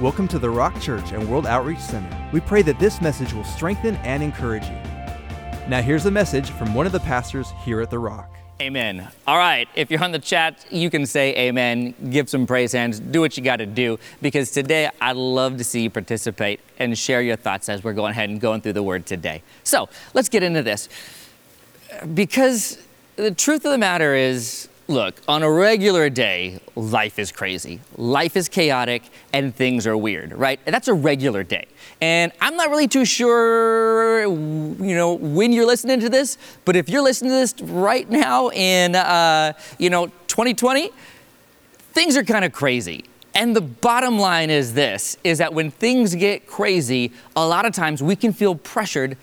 Welcome to the Rock Church and World Outreach Center. We pray that this message will strengthen and encourage you. Now, here's a message from one of the pastors here at the Rock. Amen. All right, if you're on the chat, you can say amen, give some praise hands, do what you got to do, because today I'd love to see you participate and share your thoughts as we're going ahead and going through the word today. So let's get into this. Because the truth of the matter is, Look, on a regular day, life is crazy. Life is chaotic and things are weird, right? That's a regular day. And I'm not really too sure, you know, when you're listening to this, but if you're listening to this right now in, uh, you know, 2020, things are kind of crazy. And the bottom line is this, is that when things get crazy, a lot of times we can feel pressured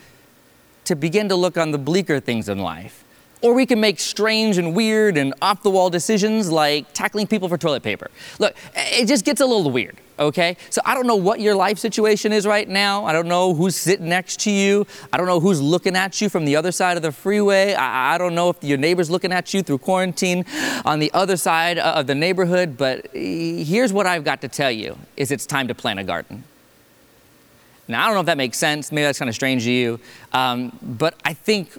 to begin to look on the bleaker things in life. Or we can make strange and weird and off the wall decisions like tackling people for toilet paper. Look, it just gets a little weird, okay? So I don't know what your life situation is right now. I don't know who's sitting next to you. I don't know who's looking at you from the other side of the freeway. I, I don't know if your neighbor's looking at you through quarantine on the other side of the neighborhood, but here's what I've got to tell you is it's time to plant a garden. Now, I don't know if that makes sense. Maybe that's kind of strange to you. Um, but I think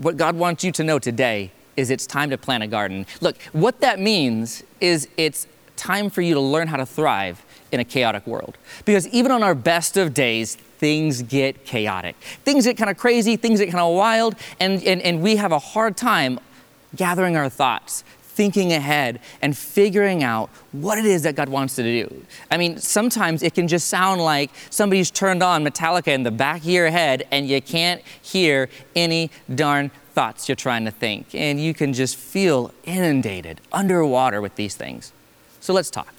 what God wants you to know today is it's time to plant a garden. Look, what that means is it's time for you to learn how to thrive in a chaotic world. Because even on our best of days, things get chaotic. Things get kind of crazy, things get kind of wild, and, and, and we have a hard time gathering our thoughts, thinking ahead and figuring out what it is that God wants to do. I mean, sometimes it can just sound like somebody's turned on Metallica in the back of your head and you can't hear any darn thoughts you're trying to think. And you can just feel inundated, underwater with these things. So let's talk.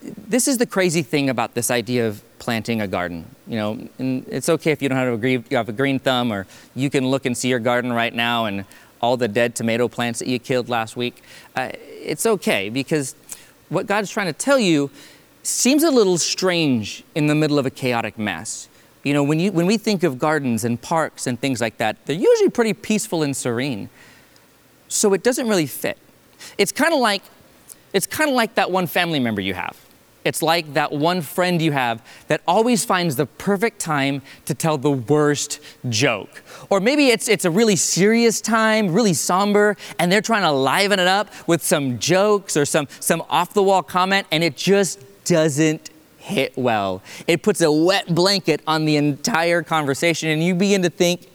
This is the crazy thing about this idea of planting a garden. You know, and it's okay if you don't have a green, you have a green thumb, or you can look and see your garden right now and all the dead tomato plants that you killed last week. Uh, it's okay because what God's trying to tell you seems a little strange in the middle of a chaotic mess. You know, when, you, when we think of gardens and parks and things like that, they're usually pretty peaceful and serene. So it doesn't really fit. It's kind of like, it's kind of like that one family member you have. It's like that one friend you have that always finds the perfect time to tell the worst joke. Or maybe it's, it's a really serious time, really somber, and they're trying to liven it up with some jokes or some, some off the wall comment, and it just doesn't hit well. It puts a wet blanket on the entire conversation, and you begin to think,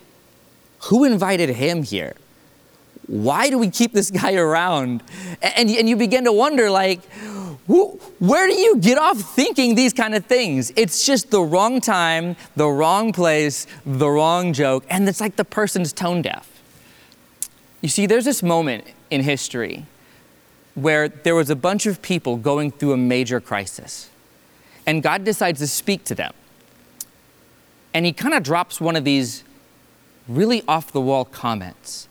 who invited him here? Why do we keep this guy around? And, and you begin to wonder, like, where do you get off thinking these kind of things? It's just the wrong time, the wrong place, the wrong joke, and it's like the person's tone deaf. You see, there's this moment in history where there was a bunch of people going through a major crisis, and God decides to speak to them. And He kind of drops one of these really off the wall comments,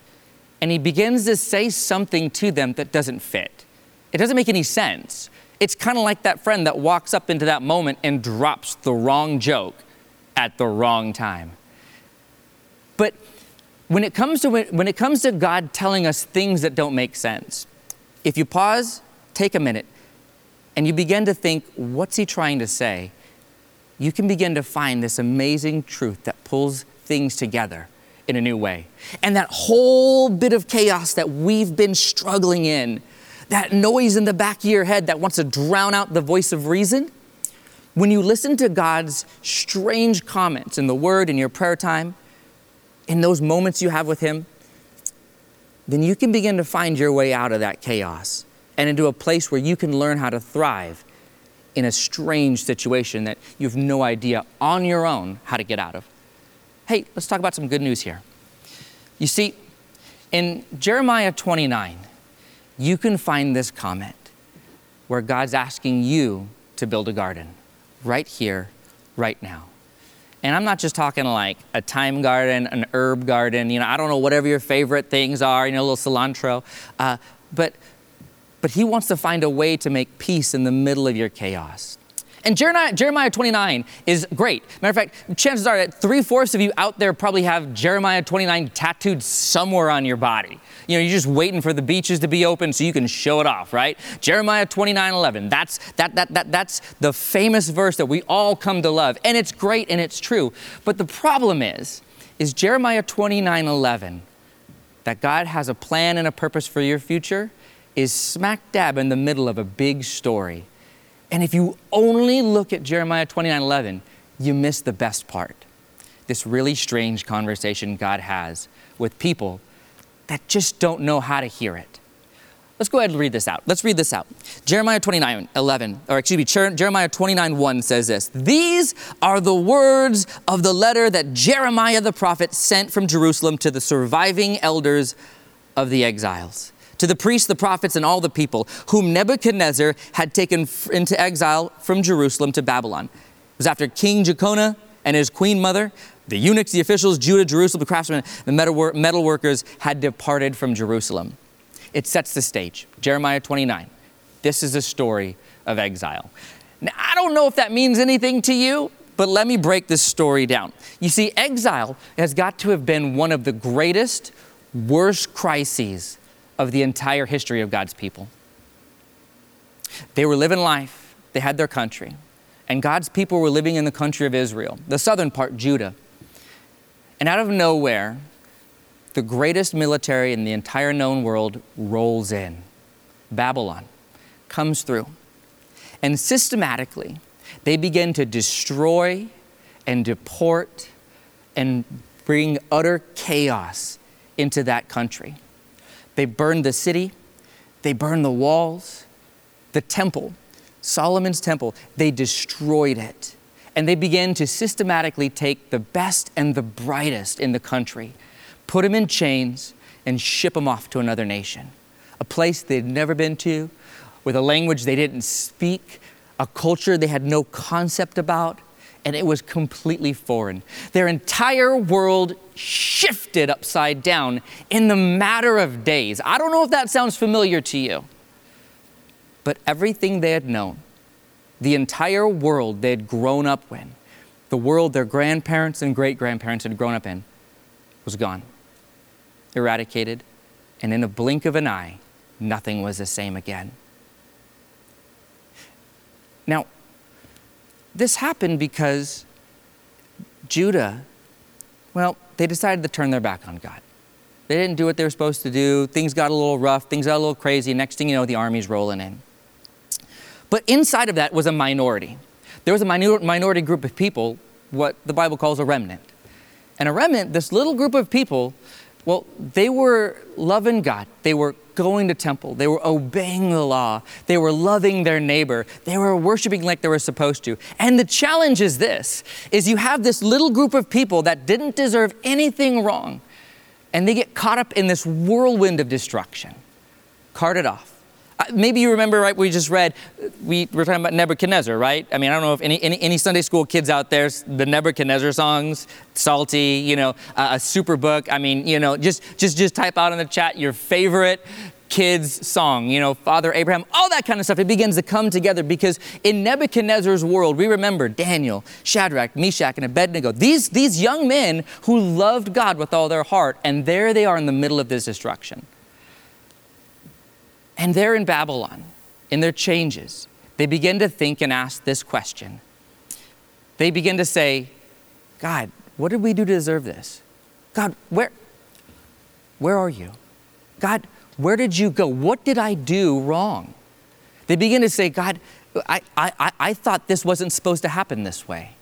and He begins to say something to them that doesn't fit. It doesn't make any sense. It's kind of like that friend that walks up into that moment and drops the wrong joke at the wrong time. But when it comes to when it comes to God telling us things that don't make sense, if you pause, take a minute, and you begin to think, what's he trying to say? You can begin to find this amazing truth that pulls things together in a new way. And that whole bit of chaos that we've been struggling in that noise in the back of your head that wants to drown out the voice of reason, when you listen to God's strange comments in the Word, in your prayer time, in those moments you have with Him, then you can begin to find your way out of that chaos and into a place where you can learn how to thrive in a strange situation that you have no idea on your own how to get out of. Hey, let's talk about some good news here. You see, in Jeremiah 29, you can find this comment where God's asking you to build a garden right here, right now. And I'm not just talking like a thyme garden, an herb garden, you know, I don't know, whatever your favorite things are, you know, a little cilantro. Uh, but, but He wants to find a way to make peace in the middle of your chaos. And Jeremiah, Jeremiah 29 is great. Matter of fact, chances are that three fourths of you out there probably have Jeremiah 29 tattooed somewhere on your body. You know, you're just waiting for the beaches to be open so you can show it off, right? Jeremiah 29 11. That's, that, that, that, that's the famous verse that we all come to love. And it's great and it's true. But the problem is, is Jeremiah 29 11, that God has a plan and a purpose for your future, is smack dab in the middle of a big story and if you only look at Jeremiah 29 11, you miss the best part. This really strange conversation God has with people that just don't know how to hear it. Let's go ahead and read this out. Let's read this out. Jeremiah 29 11, or excuse me, Jeremiah 29 1 says this These are the words of the letter that Jeremiah the prophet sent from Jerusalem to the surviving elders of the exiles to the priests, the prophets, and all the people, whom Nebuchadnezzar had taken into exile from Jerusalem to Babylon. It was after King Jeconiah and his queen mother, the eunuchs, the officials, Judah, Jerusalem, the craftsmen, the metal, metal workers had departed from Jerusalem. It sets the stage. Jeremiah 29. This is a story of exile. Now, I don't know if that means anything to you, but let me break this story down. You see, exile has got to have been one of the greatest, worst crises of the entire history of God's people. They were living life, they had their country, and God's people were living in the country of Israel, the southern part, Judah. And out of nowhere, the greatest military in the entire known world rolls in. Babylon comes through. And systematically, they begin to destroy and deport and bring utter chaos into that country. They burned the city, they burned the walls, the temple, Solomon's temple, they destroyed it. And they began to systematically take the best and the brightest in the country, put them in chains, and ship them off to another nation. A place they'd never been to, with a language they didn't speak, a culture they had no concept about, and it was completely foreign. Their entire world shifted upside down in the matter of days. I don't know if that sounds familiar to you, but everything they had known, the entire world they had grown up in, the world their grandparents and great grandparents had grown up in, was gone, eradicated, and in a blink of an eye, nothing was the same again. Now, this happened because Judah, well, they decided to turn their back on God. They didn't do what they were supposed to do. Things got a little rough, things got a little crazy. Next thing you know, the army's rolling in. But inside of that was a minority. There was a minor- minority group of people, what the Bible calls a remnant. And a remnant, this little group of people, well, they were loving God. They were going to temple. They were obeying the law. They were loving their neighbor. They were worshiping like they were supposed to. And the challenge is this is you have this little group of people that didn't deserve anything wrong and they get caught up in this whirlwind of destruction. Carted off. Maybe you remember, right, we just read, we were talking about Nebuchadnezzar, right? I mean, I don't know if any, any, any Sunday school kids out there, the Nebuchadnezzar songs, Psalty, you know, uh, a super book. I mean, you know, just, just, just type out in the chat your favorite kids song, you know, Father Abraham, all that kind of stuff. It begins to come together because in Nebuchadnezzar's world, we remember Daniel, Shadrach, Meshach, and Abednego. These, these young men who loved God with all their heart, and there they are in the middle of this destruction. And they're in Babylon, in their changes. They begin to think and ask this question. They begin to say, God, what did we do to deserve this? God, where, where are you? God, where did you go? What did I do wrong? They begin to say, God, I, I, I thought this wasn't supposed to happen this way.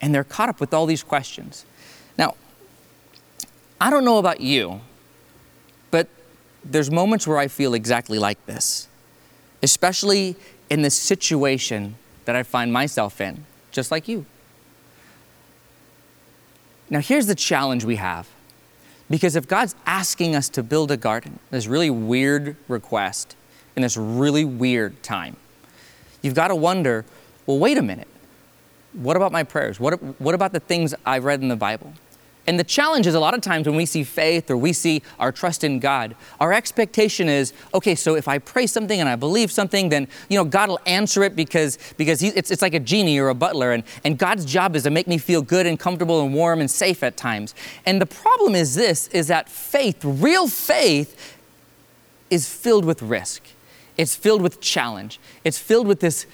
And they're caught up with all these questions. Now, I don't know about you, there's moments where I feel exactly like this, especially in the situation that I find myself in, just like you. Now, here's the challenge we have. Because if God's asking us to build a garden, this really weird request in this really weird time, you've got to wonder well, wait a minute. What about my prayers? What, what about the things I've read in the Bible? And the challenge is a lot of times when we see faith or we see our trust in God, our expectation is, okay, so if I pray something and I believe something, then you know God will answer it because because he, it's, it's like a genie or a butler, and, and God's job is to make me feel good and comfortable and warm and safe at times. And the problem is this: is that faith, real faith, is filled with risk. It's filled with challenge. It's filled with this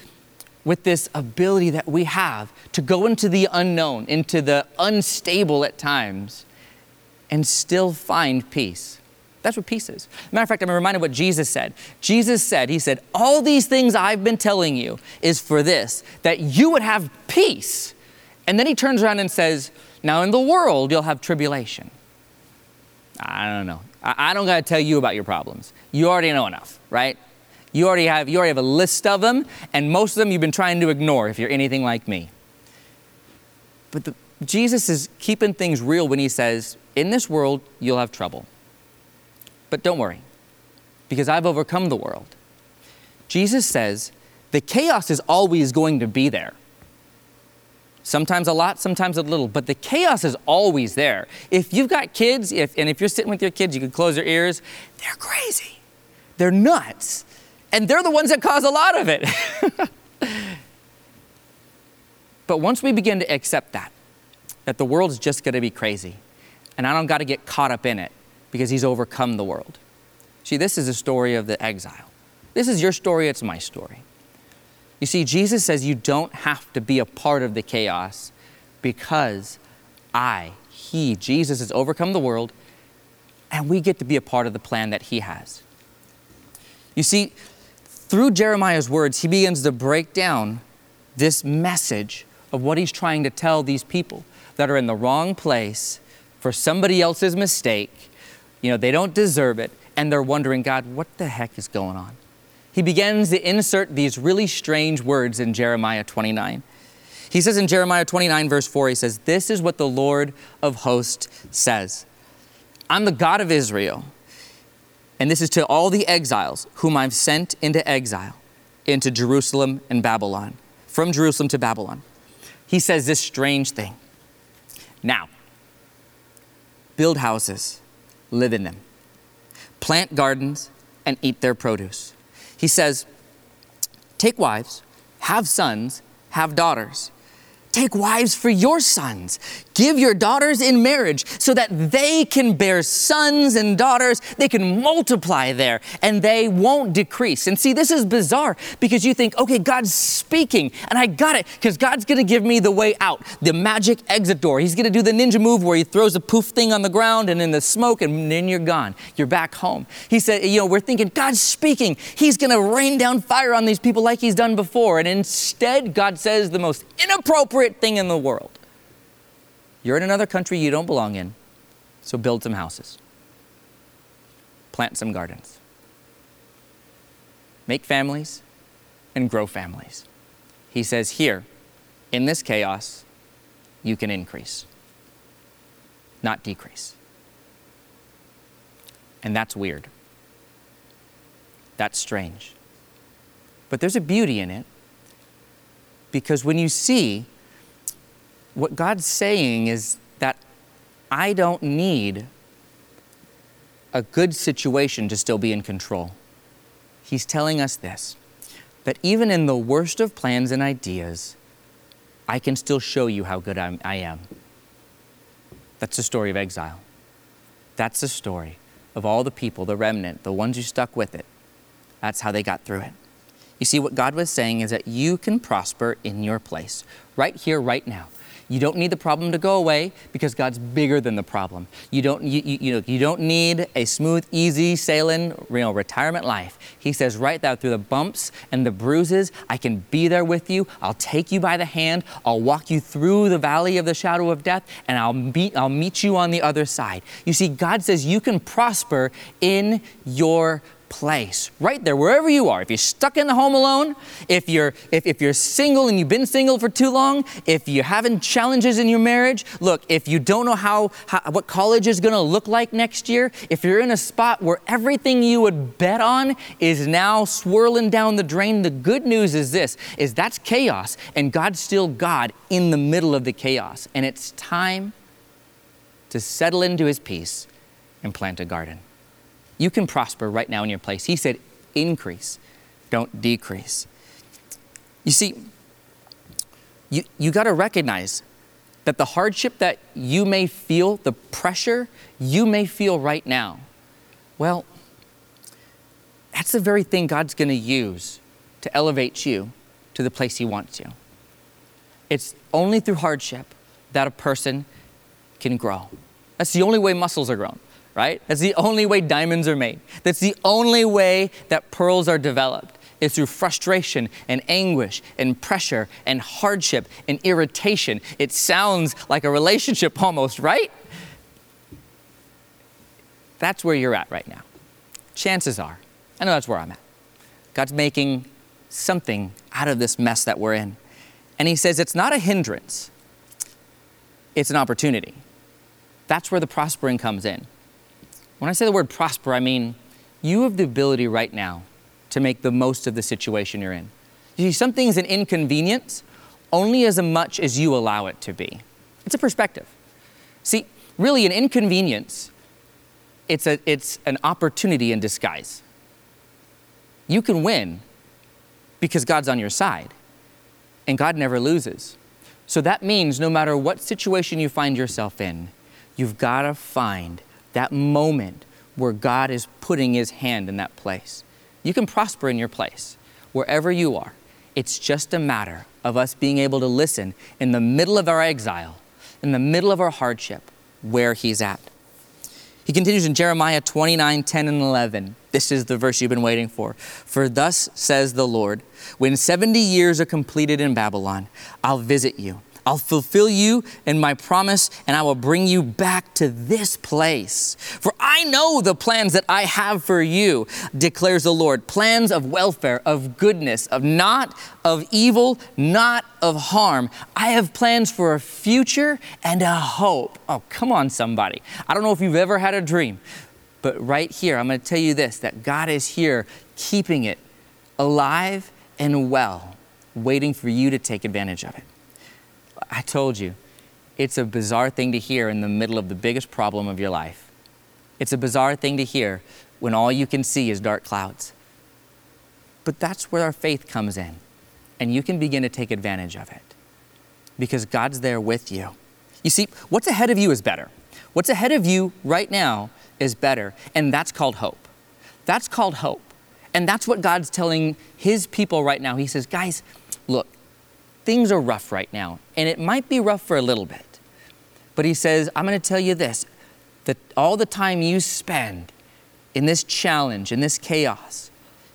with this ability that we have to go into the unknown, into the unstable at times, and still find peace. That's what peace is. Matter of fact, I'm reminded of what Jesus said. Jesus said, He said, All these things I've been telling you is for this, that you would have peace. And then He turns around and says, Now in the world, you'll have tribulation. I don't know. I don't got to tell you about your problems. You already know enough, right? You already have you already have a list of them, and most of them you've been trying to ignore if you're anything like me. But the, Jesus is keeping things real when he says, "In this world you'll have trouble." But don't worry, because I've overcome the world. Jesus says, the chaos is always going to be there. Sometimes a lot, sometimes a little, but the chaos is always there. If you've got kids, if, and if you're sitting with your kids, you can close your ears, they're crazy. They're nuts. And they're the ones that cause a lot of it. but once we begin to accept that, that the world's just going to be crazy, and I don't got to get caught up in it because he's overcome the world. See, this is a story of the exile. This is your story, it's my story. You see, Jesus says you don't have to be a part of the chaos because I, He, Jesus has overcome the world, and we get to be a part of the plan that He has. You see, through Jeremiah's words, he begins to break down this message of what he's trying to tell these people that are in the wrong place for somebody else's mistake. You know, they don't deserve it, and they're wondering, God, what the heck is going on? He begins to insert these really strange words in Jeremiah 29. He says in Jeremiah 29, verse 4, he says, This is what the Lord of hosts says I'm the God of Israel and this is to all the exiles whom I've sent into exile into Jerusalem and Babylon, from Jerusalem to Babylon. He says this strange thing. Now, build houses, live in them, plant gardens, and eat their produce. He says, take wives, have sons, have daughters Take wives for your sons. Give your daughters in marriage so that they can bear sons and daughters. They can multiply there and they won't decrease. And see, this is bizarre because you think, okay, God's speaking and I got it because God's going to give me the way out, the magic exit door. He's going to do the ninja move where he throws a poof thing on the ground and in the smoke and then you're gone. You're back home. He said, you know, we're thinking, God's speaking. He's going to rain down fire on these people like he's done before. And instead, God says the most inappropriate favorite thing in the world. You're in another country you don't belong in, so build some houses, plant some gardens, make families, and grow families. He says, Here, in this chaos, you can increase, not decrease. And that's weird. That's strange. But there's a beauty in it because when you see what God's saying is that I don't need a good situation to still be in control. He's telling us this that even in the worst of plans and ideas, I can still show you how good I'm, I am. That's the story of exile. That's the story of all the people, the remnant, the ones who stuck with it. That's how they got through it. You see, what God was saying is that you can prosper in your place, right here, right now. You don't need the problem to go away because God's bigger than the problem. You don't, you, you, you, know, you don't need a smooth, easy sailing you know, retirement life. He says, right there through the bumps and the bruises, I can be there with you. I'll take you by the hand. I'll walk you through the valley of the shadow of death, and I'll meet, I'll meet you on the other side. You see, God says you can prosper in your place right there wherever you are if you're stuck in the home alone if you're if, if you're single and you've been single for too long if you're having challenges in your marriage look if you don't know how, how what college is going to look like next year if you're in a spot where everything you would bet on is now swirling down the drain the good news is this is that's chaos and god's still god in the middle of the chaos and it's time to settle into his peace and plant a garden. You can prosper right now in your place. He said, increase, don't decrease. You see, you, you got to recognize that the hardship that you may feel, the pressure you may feel right now, well, that's the very thing God's going to use to elevate you to the place He wants you. It's only through hardship that a person can grow. That's the only way muscles are grown, right? That's the only way diamonds are made. That's the only way that pearls are developed is through frustration and anguish and pressure and hardship and irritation. It sounds like a relationship almost, right? That's where you're at right now. Chances are, I know that's where I'm at. God's making something out of this mess that we're in. And He says it's not a hindrance, it's an opportunity. That's where the prospering comes in. When I say the word prosper, I mean you have the ability right now to make the most of the situation you're in. You see, something's an inconvenience only as much as you allow it to be. It's a perspective. See, really, an inconvenience, it's, a, it's an opportunity in disguise. You can win because God's on your side, and God never loses. So that means no matter what situation you find yourself in, you've got to find that moment where God is putting his hand in that place. You can prosper in your place, wherever you are. It's just a matter of us being able to listen in the middle of our exile, in the middle of our hardship, where He's at. He continues in Jeremiah 29 10 and 11. This is the verse you've been waiting for. For thus says the Lord, when 70 years are completed in Babylon, I'll visit you I'll fulfill you in my promise, and I will bring you back to this place. For I know the plans that I have for you, declares the Lord plans of welfare, of goodness, of not of evil, not of harm. I have plans for a future and a hope. Oh, come on, somebody. I don't know if you've ever had a dream, but right here, I'm going to tell you this that God is here keeping it alive and well, waiting for you to take advantage of it. I told you, it's a bizarre thing to hear in the middle of the biggest problem of your life. It's a bizarre thing to hear when all you can see is dark clouds. But that's where our faith comes in, and you can begin to take advantage of it because God's there with you. You see, what's ahead of you is better. What's ahead of you right now is better, and that's called hope. That's called hope. And that's what God's telling His people right now. He says, guys, look, things are rough right now, and it might be rough for a little bit. But he says, I'm going to tell you this that all the time you spend in this challenge, in this chaos,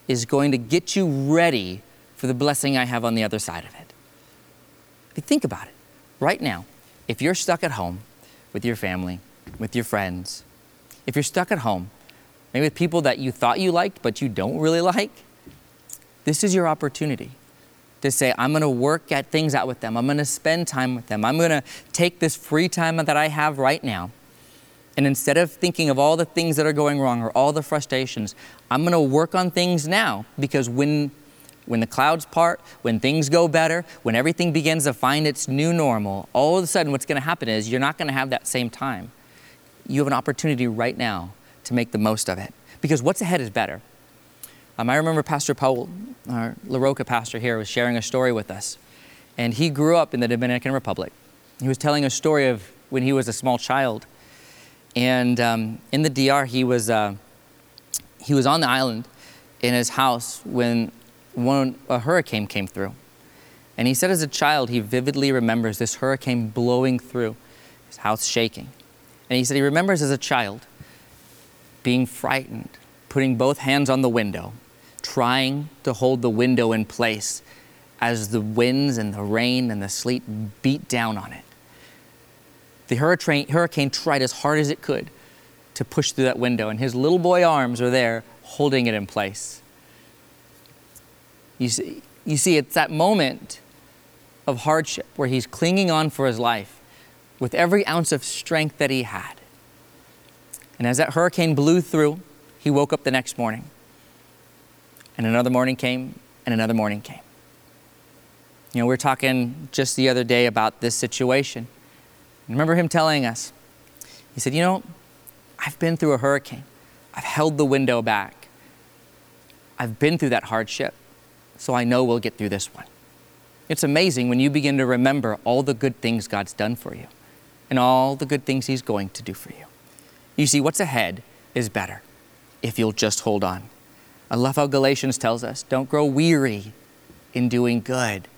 is going to get you ready for the blessing I have on the other side of it. Think about it. Right now, if you're stuck at home with your family, with your friends, if you're stuck at home, maybe with people that you thought you liked but you don't really like, this is your opportunity to say, I'm going to work at things out with them. I'm going to spend time with them. I'm going to take this free time that I have right now. And instead of thinking of all the things that are going wrong or all the frustrations, I'm going to work on things now because when, when the clouds part, when things go better, when everything begins to find its new normal, all of a sudden what's going to happen is you're not going to have that same time. You have an opportunity right now to make the most of it because what's ahead is better. Um, I remember Pastor Paul, our La Roca pastor here, was sharing a story with us. And he grew up in the Dominican Republic. He was telling a story of when he was a small child. And um, in the DR, he was, uh, he was on the island in his house when one, a hurricane came through. And he said as a child, he vividly remembers this hurricane blowing through, his house shaking. And he said he remembers as a child being frightened, putting both hands on the window, trying to hold the window in place as the winds and the rain and the sleet beat down on it. The hurricane, hurricane tried as hard as it could to push through that window, and his little boy arms were there holding it in place. You see, you see, it's that moment of hardship where he's clinging on for his life with every ounce of strength that he had. And as that hurricane blew through, he woke up the next morning and another morning came, and another morning came. You know, we were talking just the other day about this situation. Remember him telling us, He said, You know, I've been through a hurricane, I've held the window back, I've been through that hardship, so I know we'll get through this one. It's amazing when you begin to remember all the good things God's done for you and all the good things He's going to do for you. You see, what's ahead is better if you'll just hold on. I love how Galatians tells us don't grow weary in doing good.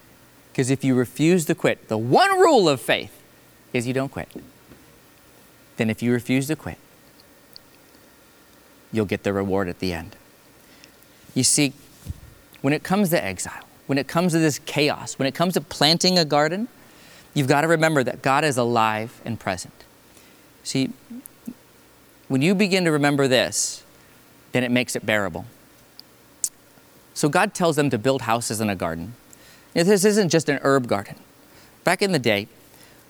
Because if you refuse to quit, the one rule of faith is you don't quit. Then if you refuse to quit, you'll get the reward at the end. You see, when it comes to exile, when it comes to this chaos, when it comes to planting a garden, you've got to remember that God is alive and present. See, when you begin to remember this, then it makes it bearable. So God tells them to build houses in a garden. this isn't just an herb garden. Back in the day,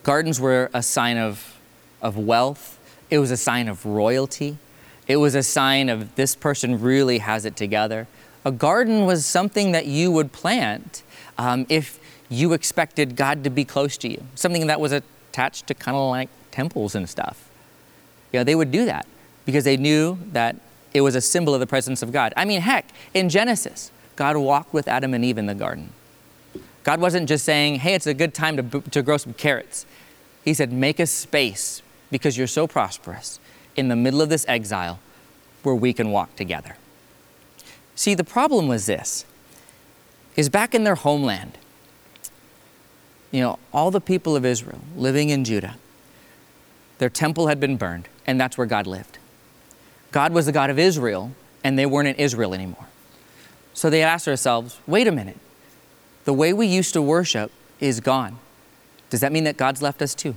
gardens were a sign of, of wealth, it was a sign of royalty, it was a sign of this person really has it together. A garden was something that you would plant um, if you expected God to be close to you, something that was attached to kind of like temples and stuff. You know, they would do that because they knew that it was a symbol of the presence of God. I mean, heck, in Genesis, God walked with Adam and Eve in the garden. God wasn't just saying, hey, it's a good time to, to grow some carrots. He said, make a space because you're so prosperous in the middle of this exile where we can walk together. See, the problem was this is back in their homeland, you know, all the people of Israel living in Judah, their temple had been burned, and that's where God lived. God was the God of Israel, and they weren't in Israel anymore. So they asked ourselves wait a minute, the way we used to worship is gone. Does that mean that God's left us too?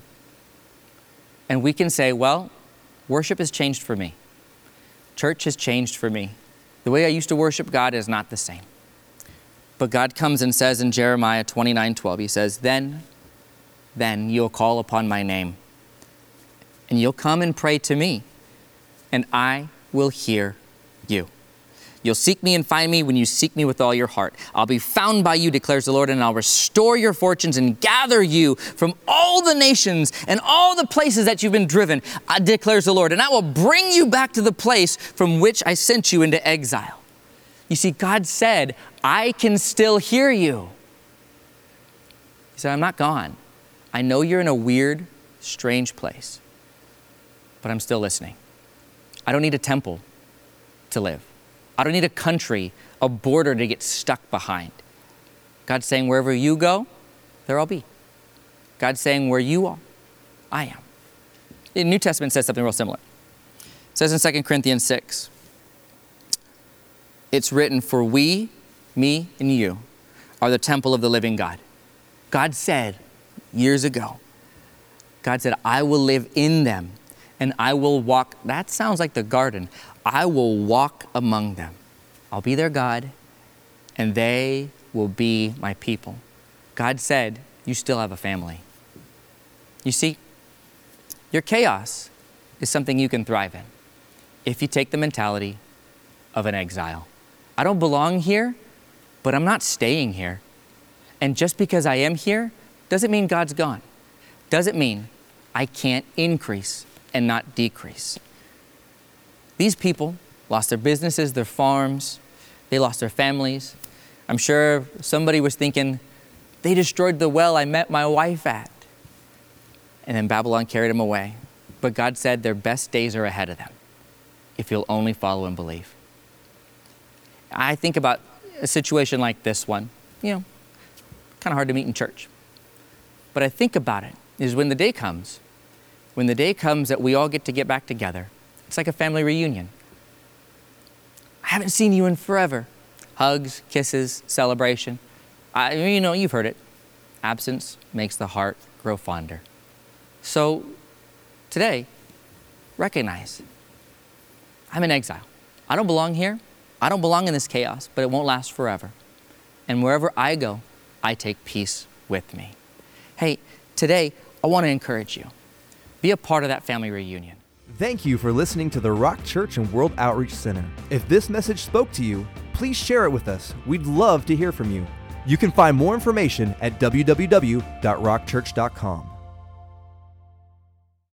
And we can say, well, worship has changed for me. Church has changed for me. The way I used to worship God is not the same. But God comes and says in Jeremiah 29 12, He says, Then, then you'll call upon my name, and you'll come and pray to me and I will hear you. You'll seek me and find me when you seek me with all your heart. I'll be found by you, declares the Lord, and I'll restore your fortunes and gather you from all the nations and all the places that you've been driven, uh, declares the Lord. And I will bring you back to the place from which I sent you into exile. You see, God said, I can still hear you. He said, I'm not gone. I know you're in a weird, strange place, but I'm still listening. I don't need a temple to live. I don't need a country, a border to get stuck behind. God's saying, wherever you go, there I'll be. God's saying, where you are, I am. The New Testament says something real similar. It says in 2 Corinthians 6, it's written, For we, me and you, are the temple of the living God. God said years ago, God said, I will live in them and I will walk. That sounds like the garden. I will walk among them. I'll be their God, and they will be my people. God said, You still have a family. You see, your chaos is something you can thrive in if you take the mentality of an exile. I don't belong here, but I'm not staying here. And just because I am here doesn't mean God's gone. Doesn't mean I can't increase and not decrease. These people lost their businesses, their farms, they lost their families. I'm sure somebody was thinking, they destroyed the well I met my wife at. And then Babylon carried them away. But God said their best days are ahead of them if you'll only follow and believe. I think about a situation like this one, you know, kind of hard to meet in church. But I think about it is when the day comes when the day comes that we all get to get back together, it's like a family reunion. I haven't seen you in forever. Hugs, kisses, celebration. I, you know, you've heard it. Absence makes the heart grow fonder. So today, recognize I'm in exile. I don't belong here. I don't belong in this chaos, but it won't last forever. And wherever I go, I take peace with me. Hey, today, I want to encourage you. Be a part of that family reunion. Thank you for listening to the Rock Church and World Outreach Center. If this message spoke to you, please share it with us. We'd love to hear from you. You can find more information at www.rockchurch.com.